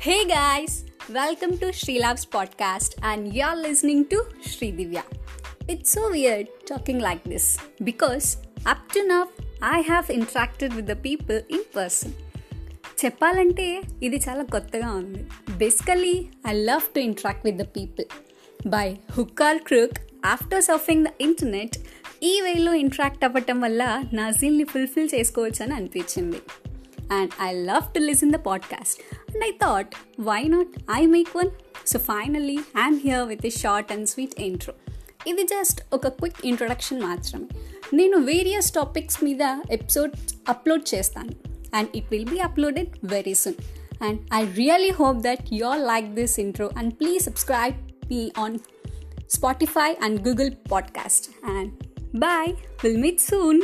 Hey guys welcome to Sri labs podcast and you are listening to Sri Divya. It's so we're talking like this because up to now I have interacted with the people in person చెప్పాలంటే ఇది చాలా కొత్తగా ఉంది. Basically I love to interact with the people by hook or crook after surfing the internet ఈ వేలో interact అవ్వటం వల్ల నా జీల్ని ఫుల్ఫిల్ చేసుకోవచ్చని అనిపించింది. And I love to listen the podcast and I thought why not I make one so finally I'm here with a short and sweet intro ఇది just ఒక quick introduction మాత్రమే నేను వేరియస్ టాపిక్స్ మీద episodes upload చేస్తాను and it will be uploaded very soon. And I really hope that you all like this intro and please subscribe me on Spotify and Google Podcast. And bye. We'll meet soon.